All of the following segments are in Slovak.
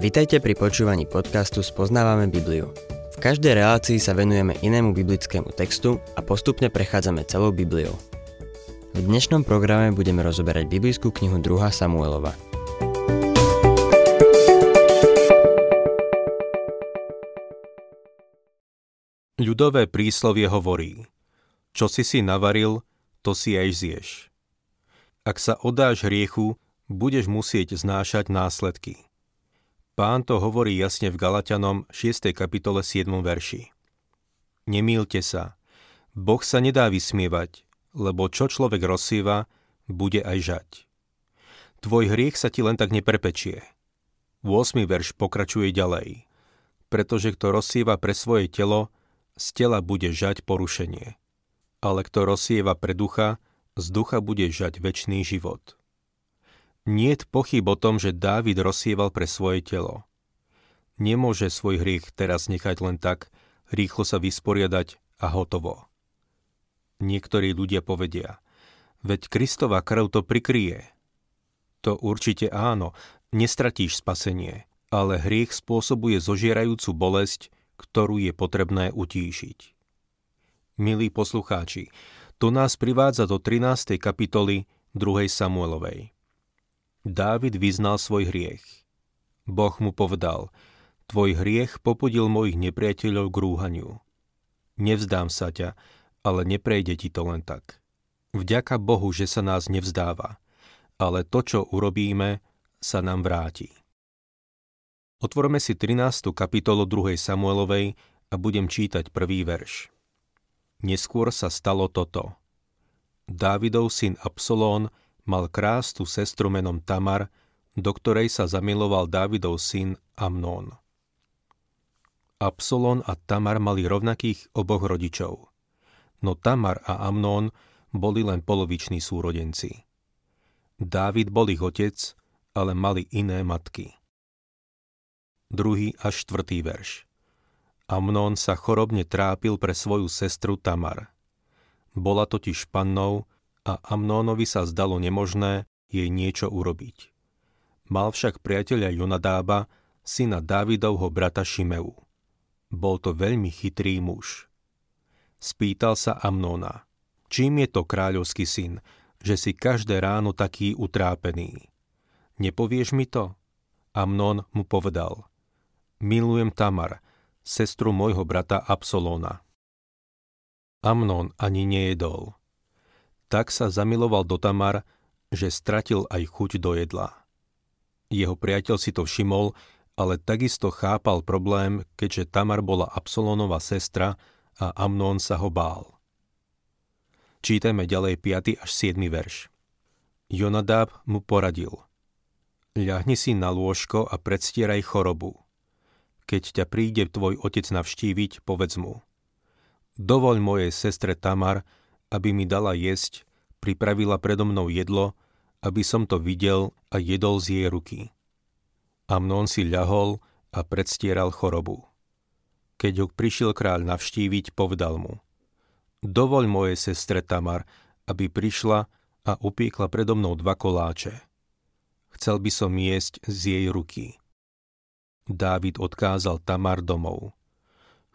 Vitajte pri počúvaní podcastu Spoznávame Bibliu. V každej relácii sa venujeme inému biblickému textu a postupne prechádzame celou Bibliou. V dnešnom programe budeme rozoberať biblickú knihu 2. Samuelova. Ľudové príslovie hovorí, čo si si navaril, to si aj zješ. Ak sa odáš hriechu, budeš musieť znášať následky. Pán to hovorí jasne v Galatianom 6. kapitole 7. verši. Nemýlte sa. Boh sa nedá vysmievať, lebo čo človek rozsieva, bude aj žať. Tvoj hriech sa ti len tak neprepečie. 8. verš pokračuje ďalej. Pretože kto rozsieva pre svoje telo, z tela bude žať porušenie. Ale kto rozsieva pre ducha, z ducha bude žať väčší život. Niet pochyb o tom, že Dávid rozsieval pre svoje telo. Nemôže svoj hriech teraz nechať len tak, rýchlo sa vysporiadať a hotovo. Niektorí ľudia povedia, veď Kristova krv to prikrie. To určite áno, nestratíš spasenie, ale hriech spôsobuje zožierajúcu bolesť, ktorú je potrebné utíšiť. Milí poslucháči, to nás privádza do 13. kapitoly 2. Samuelovej. Dávid vyznal svoj hriech. Boh mu povedal, tvoj hriech popudil mojich nepriateľov k rúhaniu. Nevzdám sa ťa, ale neprejde ti to len tak. Vďaka Bohu, že sa nás nevzdáva, ale to, čo urobíme, sa nám vráti. Otvorme si 13. kapitolu 2. Samuelovej a budem čítať prvý verš. Neskôr sa stalo toto. Dávidov syn Absolón mal krásnu sestru menom Tamar, do ktorej sa zamiloval Dávidov syn Amnón. Absalon a Tamar mali rovnakých oboch rodičov. No Tamar a Amnón boli len poloviční súrodenci. Dávid bol ich otec, ale mali iné matky. Druhý a štvrtý verš. Amnón sa chorobne trápil pre svoju sestru Tamar. Bola totiž pannou a Amnónovi sa zdalo nemožné jej niečo urobiť. Mal však priateľa Jonadába, syna Dávidovho brata Šimeu. Bol to veľmi chytrý muž. Spýtal sa Amnóna, čím je to kráľovský syn, že si každé ráno taký utrápený. Nepovieš mi to? Amnón mu povedal, milujem Tamar, sestru môjho brata Absolóna. Amnón ani nejedol tak sa zamiloval do Tamar, že stratil aj chuť do jedla. Jeho priateľ si to všimol, ale takisto chápal problém, keďže Tamar bola Absolónova sestra a Amnón sa ho bál. Čítajme ďalej 5. až 7. verš. Jonadab mu poradil. Ľahni si na lôžko a predstieraj chorobu. Keď ťa príde tvoj otec navštíviť, povedz mu. Dovoľ mojej sestre Tamar, aby mi dala jesť, pripravila predo mnou jedlo, aby som to videl a jedol z jej ruky. Amnón si ľahol a predstieral chorobu. Keď ho prišiel kráľ navštíviť, povedal mu Dovoľ mojej sestre Tamar, aby prišla a upiekla predo mnou dva koláče. Chcel by som jesť z jej ruky. Dávid odkázal Tamar domov.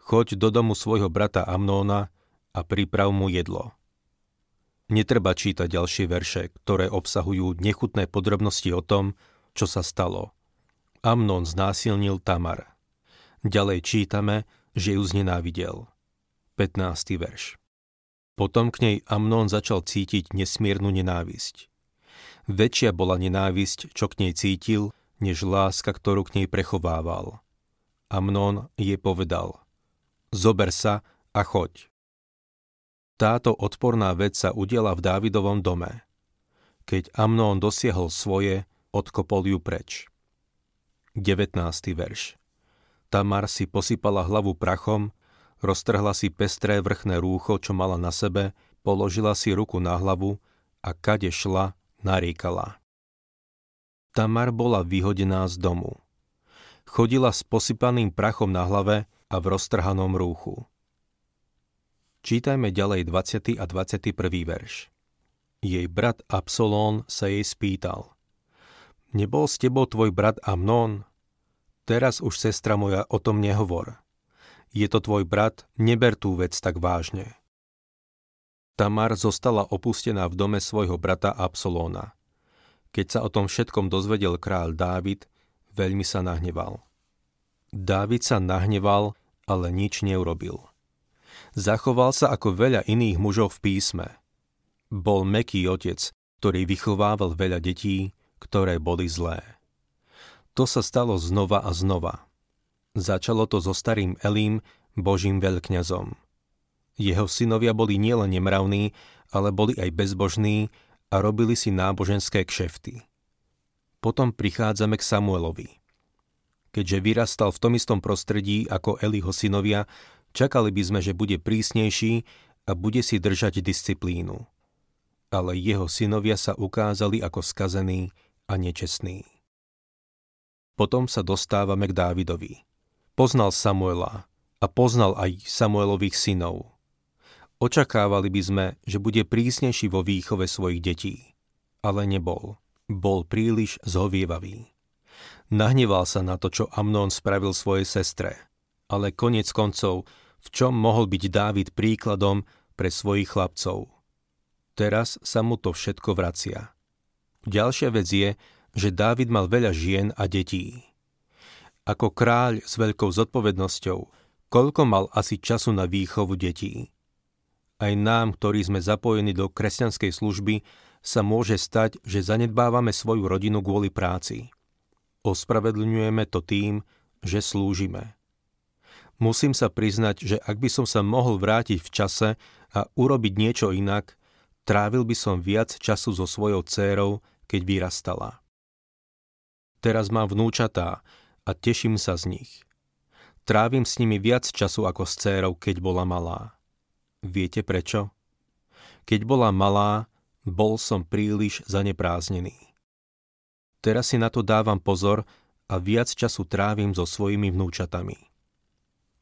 Choď do domu svojho brata Amnóna a priprav mu jedlo. Netreba čítať ďalšie verše, ktoré obsahujú nechutné podrobnosti o tom, čo sa stalo. Amnon znásilnil Tamar. Ďalej čítame, že ju znenávidel. 15. verš. Potom k nej Amnon začal cítiť nesmiernu nenávisť. Väčšia bola nenávisť, čo k nej cítil, než láska, ktorú k nej prechovával. Amnon jej povedal, zober sa a choď. Táto odporná vec sa udiela v Dávidovom dome. Keď Amnón dosiahol svoje, odkopol ju preč. 19. verš Tamar si posypala hlavu prachom, roztrhla si pestré vrchné rúcho, čo mala na sebe, položila si ruku na hlavu a kade šla, naríkala. Tamar bola vyhodená z domu. Chodila s posypaným prachom na hlave a v roztrhanom rúchu. Čítajme ďalej 20. a 21. verš. Jej brat Absolón sa jej spýtal. Nebol s tebou tvoj brat Amnón? Teraz už, sestra moja, o tom nehovor. Je to tvoj brat, neber tú vec tak vážne. Tamar zostala opustená v dome svojho brata Absolóna. Keď sa o tom všetkom dozvedel kráľ Dávid, veľmi sa nahneval. Dávid sa nahneval, ale nič neurobil. Zachoval sa ako veľa iných mužov v písme. Bol meký otec, ktorý vychovával veľa detí, ktoré boli zlé. To sa stalo znova a znova. Začalo to so starým Elím, božím veľkňazom. Jeho synovia boli nielen nemravní, ale boli aj bezbožní a robili si náboženské kšefty. Potom prichádzame k Samuelovi. Keďže vyrastal v tom istom prostredí ako Eliho synovia, čakali by sme, že bude prísnejší a bude si držať disciplínu. Ale jeho synovia sa ukázali ako skazení a nečestní. Potom sa dostávame k Dávidovi. Poznal Samuela a poznal aj Samuelových synov. Očakávali by sme, že bude prísnejší vo výchove svojich detí. Ale nebol. Bol príliš zhovievavý. Nahneval sa na to, čo Amnón spravil svojej sestre. Ale konec koncov, v čom mohol byť Dávid príkladom pre svojich chlapcov. Teraz sa mu to všetko vracia. Ďalšia vec je, že Dávid mal veľa žien a detí. Ako kráľ s veľkou zodpovednosťou, koľko mal asi času na výchovu detí. Aj nám, ktorí sme zapojení do kresťanskej služby, sa môže stať, že zanedbávame svoju rodinu kvôli práci. Ospravedlňujeme to tým, že slúžime. Musím sa priznať, že ak by som sa mohol vrátiť v čase a urobiť niečo inak, trávil by som viac času so svojou dcérou, keď vyrastala. Teraz mám vnúčatá a teším sa z nich. Trávim s nimi viac času ako s cérou, keď bola malá. Viete prečo? Keď bola malá, bol som príliš zanepráznený. Teraz si na to dávam pozor a viac času trávim so svojimi vnúčatami.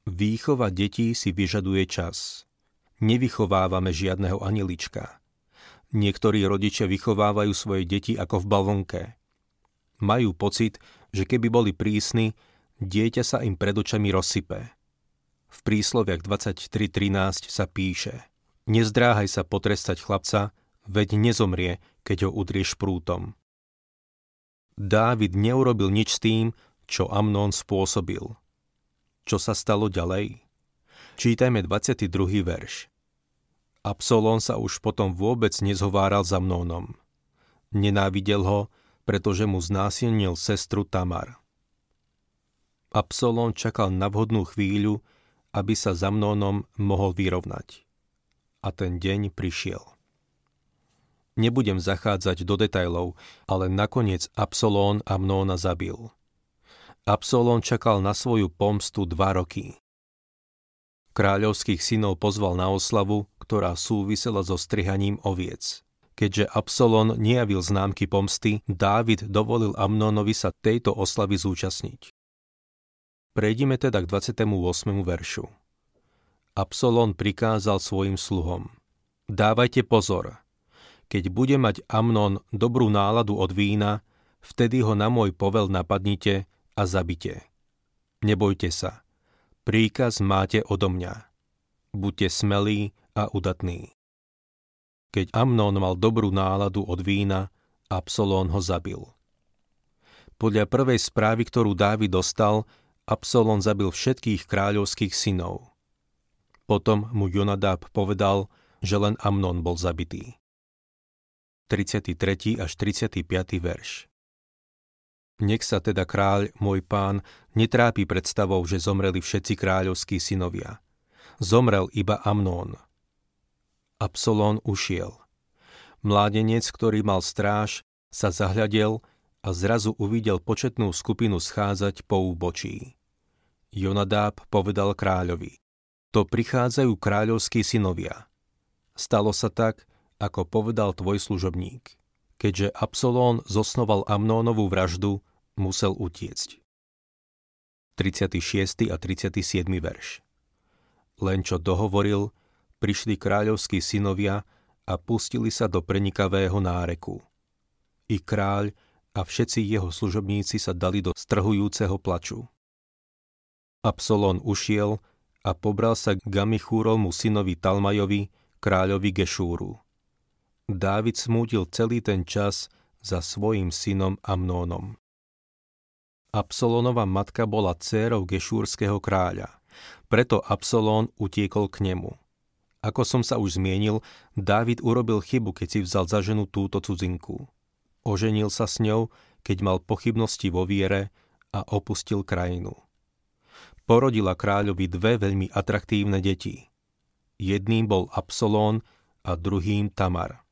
Výchova detí si vyžaduje čas. Nevychovávame žiadneho anilička. Niektorí rodičia vychovávajú svoje deti ako v balvonke – majú pocit, že keby boli prísni, dieťa sa im pred očami rozsype. V prísloviach 23.13 sa píše Nezdráhaj sa potrestať chlapca, veď nezomrie, keď ho udrieš prútom. Dávid neurobil nič s tým, čo Amnón spôsobil. Čo sa stalo ďalej? Čítajme 22. verš. Absolón sa už potom vôbec nezhováral za Amnónom. Nenávidel ho, pretože mu znásilnil sestru Tamar. Absolón čakal na vhodnú chvíľu, aby sa za Mnonom mohol vyrovnať. A ten deň prišiel. Nebudem zachádzať do detajlov, ale nakoniec Absolón Amnóna zabil. Absolón čakal na svoju pomstu dva roky. Kráľovských synov pozval na oslavu, ktorá súvisela so strihaním oviec. Keďže Absalon nejavil známky pomsty, Dávid dovolil Amnónovi sa tejto oslavy zúčastniť. Prejdime teda k 28. veršu. Absalon prikázal svojim sluhom. Dávajte pozor. Keď bude mať Amnon dobrú náladu od vína, vtedy ho na môj povel napadnite a zabite. Nebojte sa. Príkaz máte odo mňa. Buďte smelí a udatní. Keď Amnón mal dobrú náladu od vína, Absolón ho zabil. Podľa prvej správy, ktorú Dávid dostal, Absolón zabil všetkých kráľovských synov. Potom mu Jonadab povedal, že len Amnon bol zabitý. 33. až 35. verš Nech sa teda kráľ, môj pán, netrápi predstavou, že zomreli všetci kráľovskí synovia. Zomrel iba Amnón, Absolón ušiel. Mládenec, ktorý mal stráž, sa zahľadel a zrazu uvidel početnú skupinu schádzať po úbočí. Jonadáb povedal kráľovi, to prichádzajú kráľovskí synovia. Stalo sa tak, ako povedal tvoj služobník. Keďže Absolón zosnoval Amnónovú vraždu, musel utiecť. 36. a 37. verš Len čo dohovoril, prišli kráľovskí synovia a pustili sa do prenikavého náreku. I kráľ a všetci jeho služobníci sa dali do strhujúceho plaču. Absolón ušiel a pobral sa k Gamichúrovmu synovi Talmajovi, kráľovi Gešúru. Dávid smútil celý ten čas za svojim synom Amnónom. Absolónova matka bola dcérou Gešúrského kráľa, preto Absolón utiekol k nemu. Ako som sa už zmienil, Dávid urobil chybu, keď si vzal za ženu túto cudzinku. Oženil sa s ňou, keď mal pochybnosti vo viere a opustil krajinu porodila kráľovi dve veľmi atraktívne deti. Jedným bol Absolón a druhým Tamar.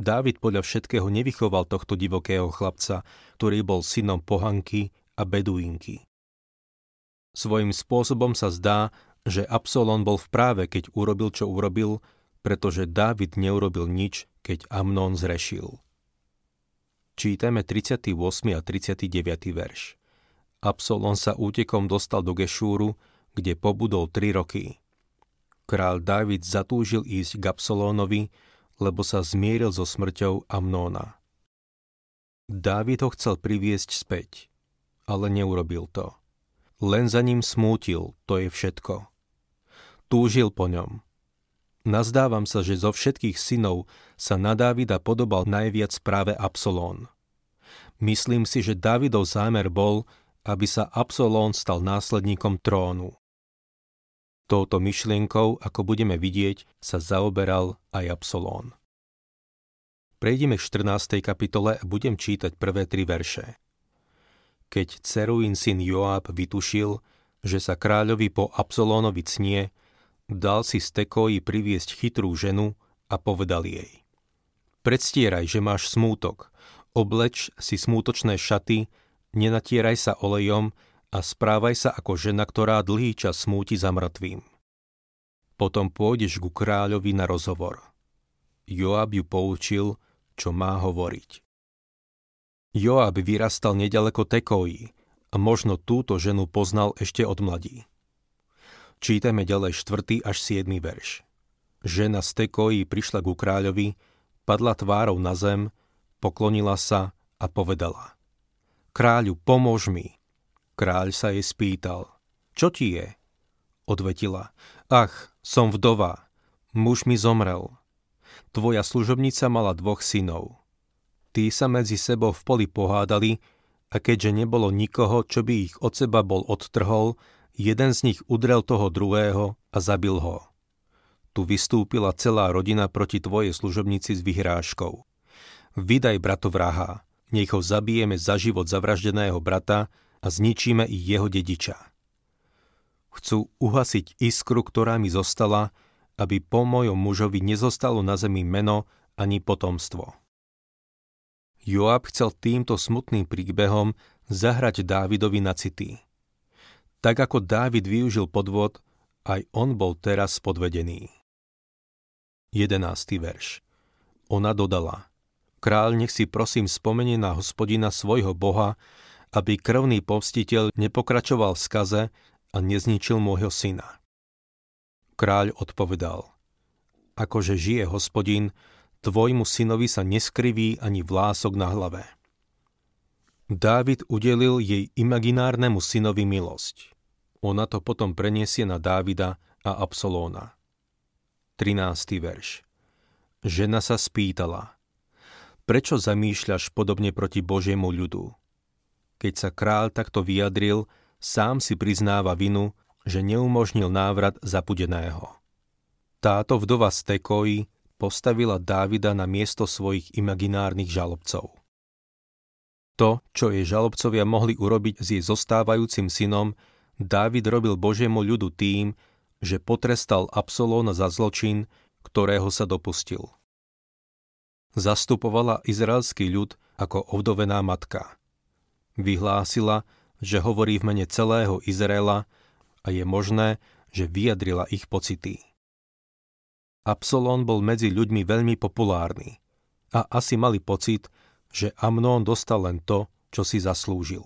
Dávid podľa všetkého nevychoval tohto divokého chlapca, ktorý bol synom pohanky a beduínky. Svojím spôsobom sa zdá, že Absolón bol v práve, keď urobil, čo urobil, pretože Dávid neurobil nič, keď Amnón zrešil. Čítame 38. a 39. verš. Absolon sa útekom dostal do Gešúru, kde pobudol tri roky. Král David zatúžil ísť k Absolónovi, lebo sa zmieril so smrťou Amnóna. Dávid ho chcel priviesť späť, ale neurobil to. Len za ním smútil, to je všetko. Túžil po ňom. Nazdávam sa, že zo všetkých synov sa na Dávida podobal najviac práve Absolón. Myslím si, že Dávidov zámer bol, aby sa Absolón stal následníkom trónu. Touto myšlienkou, ako budeme vidieť, sa zaoberal aj Absolón. Prejdeme k 14. kapitole a budem čítať prvé tri verše. Keď Ceruín syn Joab vytušil, že sa kráľovi po Absolónovi cnie, dal si z priviesť chytrú ženu a povedal jej. Predstieraj, že máš smútok, obleč si smútočné šaty nenatieraj sa olejom a správaj sa ako žena, ktorá dlhý čas smúti za mŕtvým. Potom pôjdeš ku kráľovi na rozhovor. Joab ju poučil, čo má hovoriť. Joab vyrastal nedaleko Tekoji a možno túto ženu poznal ešte od mladí. Čítame ďalej 4. až 7. verš. Žena z Tekoji prišla ku kráľovi, padla tvárou na zem, poklonila sa a povedala – Kráľu, pomôž mi. Kráľ sa jej spýtal, čo ti je? Odvetila, ach, som vdova, muž mi zomrel. Tvoja služobnica mala dvoch synov. Tí sa medzi sebou v poli pohádali a keďže nebolo nikoho, čo by ich od seba bol odtrhol, jeden z nich udrel toho druhého a zabil ho. Tu vystúpila celá rodina proti tvojej služobnici s vyhrážkou. Vydaj vraha, nech ho zabijeme za život zavraždeného brata a zničíme i jeho dediča. Chcú uhasiť iskru, ktorá mi zostala, aby po mojom mužovi nezostalo na zemi meno ani potomstvo. Joab chcel týmto smutným príbehom zahrať Dávidovi na city. Tak ako Dávid využil podvod, aj on bol teraz podvedený. 11. verš Ona dodala – Kráľ nech si prosím spomenie na hospodina svojho Boha, aby krvný povstiteľ nepokračoval v skaze a nezničil môjho syna. Kráľ odpovedal, akože žije hospodin, tvojmu synovi sa neskriví ani vlások na hlave. Dávid udelil jej imaginárnemu synovi milosť. Ona to potom preniesie na Dávida a Absolóna. 13. verš Žena sa spýtala – Prečo zamýšľaš podobne proti Božiemu ľudu? Keď sa král takto vyjadril, sám si priznáva vinu, že neumožnil návrat zapudeného. Táto vdova z Tekoji postavila Dávida na miesto svojich imaginárnych žalobcov. To, čo jej žalobcovia mohli urobiť s jej zostávajúcim synom, Dávid robil Božiemu ľudu tým, že potrestal Absolóna za zločin, ktorého sa dopustil zastupovala izraelský ľud ako ovdovená matka. Vyhlásila, že hovorí v mene celého Izraela a je možné, že vyjadrila ich pocity. Absolón bol medzi ľuďmi veľmi populárny a asi mali pocit, že Amnón dostal len to, čo si zaslúžil.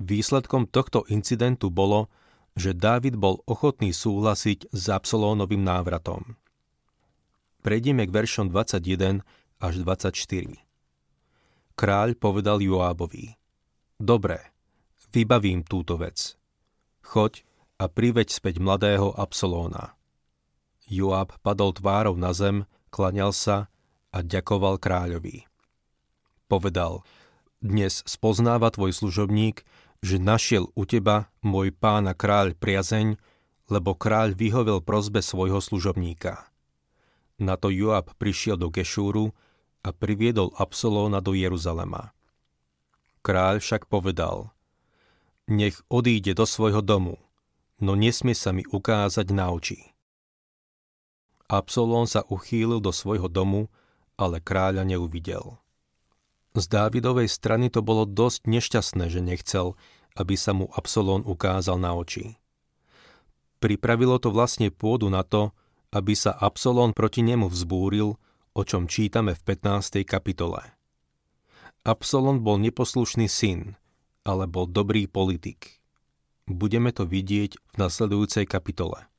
Výsledkom tohto incidentu bolo, že Dávid bol ochotný súhlasiť s Absolónovým návratom. Prejdeme k veršom 21 až 24. Kráľ povedal Joábovi, Dobre, vybavím túto vec. choď a priveď späť mladého Absolóna. Joab padol tvárou na zem, klaňal sa a ďakoval kráľovi. Povedal, dnes spoznáva tvoj služobník, že našiel u teba, môj pána kráľ, priazeň, lebo kráľ vyhovel prozbe svojho služobníka. Na to Joab prišiel do Gešúru a priviedol Absolóna do Jeruzalema. Kráľ však povedal, nech odíde do svojho domu, no nesmie sa mi ukázať na oči. Absolón sa uchýlil do svojho domu, ale kráľa neuvidel. Z Dávidovej strany to bolo dosť nešťastné, že nechcel, aby sa mu Absolón ukázal na oči. Pripravilo to vlastne pôdu na to, aby sa Absolón proti nemu vzbúril, o čom čítame v 15. kapitole. Absolón bol neposlušný syn, ale bol dobrý politik. Budeme to vidieť v nasledujúcej kapitole.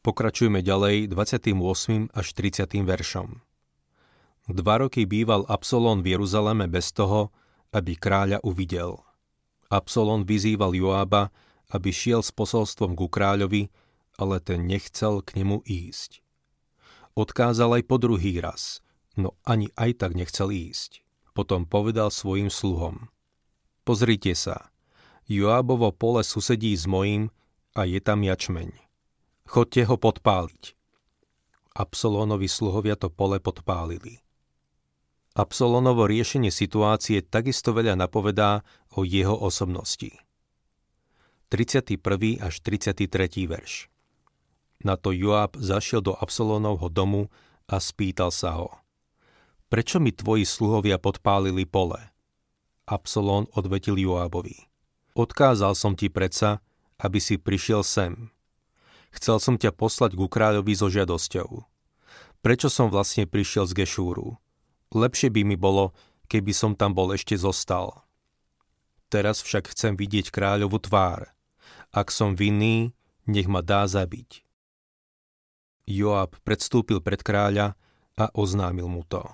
Pokračujeme ďalej 28. až 30. veršom. Dva roky býval Absolón v Jeruzaleme bez toho, aby kráľa uvidel. Absolón vyzýval Joába, aby šiel s posolstvom ku kráľovi, ale ten nechcel k nemu ísť. Odkázal aj po druhý raz, no ani aj tak nechcel ísť. Potom povedal svojim sluhom. Pozrite sa, Joábovo pole susedí s mojím a je tam jačmeň chodte ho podpáliť. Absolónovi sluhovia to pole podpálili. Absolónovo riešenie situácie takisto veľa napovedá o jeho osobnosti. 31. až 33. verš Na to Joab zašiel do Absolónovho domu a spýtal sa ho. Prečo mi tvoji sluhovia podpálili pole? Absolón odvetil Joábovi. Odkázal som ti predsa, aby si prišiel sem, Chcel som ťa poslať ku kráľovi so žiadosťou. Prečo som vlastne prišiel z Gešúru? Lepšie by mi bolo, keby som tam bol ešte zostal. Teraz však chcem vidieť kráľovu tvár. Ak som vinný, nech ma dá zabiť. Joab predstúpil pred kráľa a oznámil mu to.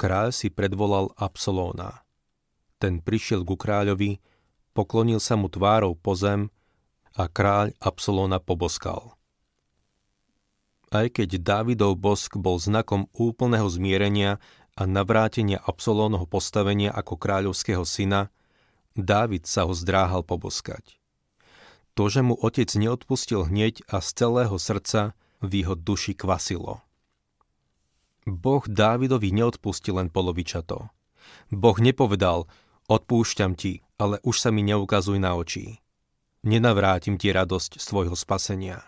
Kráľ si predvolal Absolóna. Ten prišiel ku kráľovi, poklonil sa mu tvárou po zem a kráľ Absolóna poboskal. Aj keď Dávidov bosk bol znakom úplného zmierenia a navrátenia Absolónho postavenia ako kráľovského syna, Dávid sa ho zdráhal poboskať. To, že mu otec neodpustil hneď a z celého srdca v jeho duši kvasilo. Boh Dávidovi neodpustil len polovičato. Boh nepovedal, odpúšťam ti, ale už sa mi neukazuj na očí nenavrátim ti radosť z tvojho spasenia.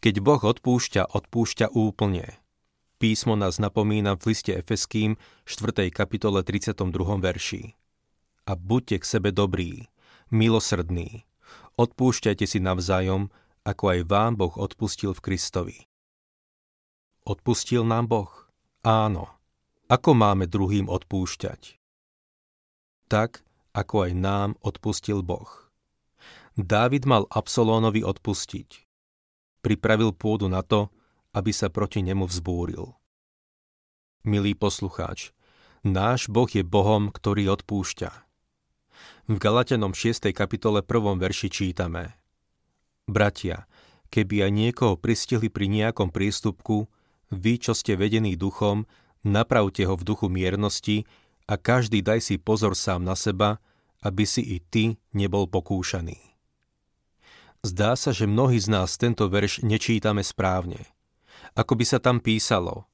Keď Boh odpúšťa, odpúšťa úplne. Písmo nás napomína v liste Efeským 4. kapitole 32. verši. A buďte k sebe dobrí, milosrdní, odpúšťajte si navzájom, ako aj vám Boh odpustil v Kristovi. Odpustil nám Boh? Áno. Ako máme druhým odpúšťať? Tak, ako aj nám odpustil Boh. Dávid mal Absolónovi odpustiť. Pripravil pôdu na to, aby sa proti nemu vzbúril. Milý poslucháč, náš Boh je Bohom, ktorý odpúšťa. V Galatenom 6. kapitole 1. verši čítame Bratia, keby aj niekoho pristihli pri nejakom prístupku, vy, čo ste vedení duchom, napravte ho v duchu miernosti a každý daj si pozor sám na seba, aby si i ty nebol pokúšaný. Zdá sa, že mnohí z nás tento verš nečítame správne. Ako by sa tam písalo,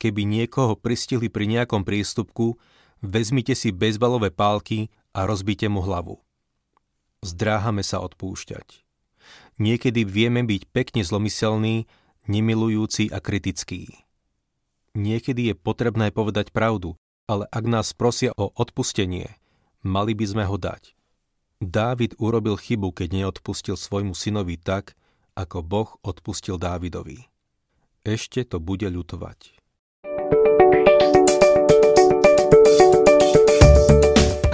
keby niekoho pristihli pri nejakom prístupku, vezmite si bezbalové pálky a rozbite mu hlavu. Zdráhame sa odpúšťať. Niekedy vieme byť pekne zlomyselní, nemilujúci a kritickí. Niekedy je potrebné povedať pravdu, ale ak nás prosia o odpustenie, mali by sme ho dať. Dávid urobil chybu, keď neodpustil svojmu synovi tak, ako Boh odpustil Dávidovi. Ešte to bude ľutovať.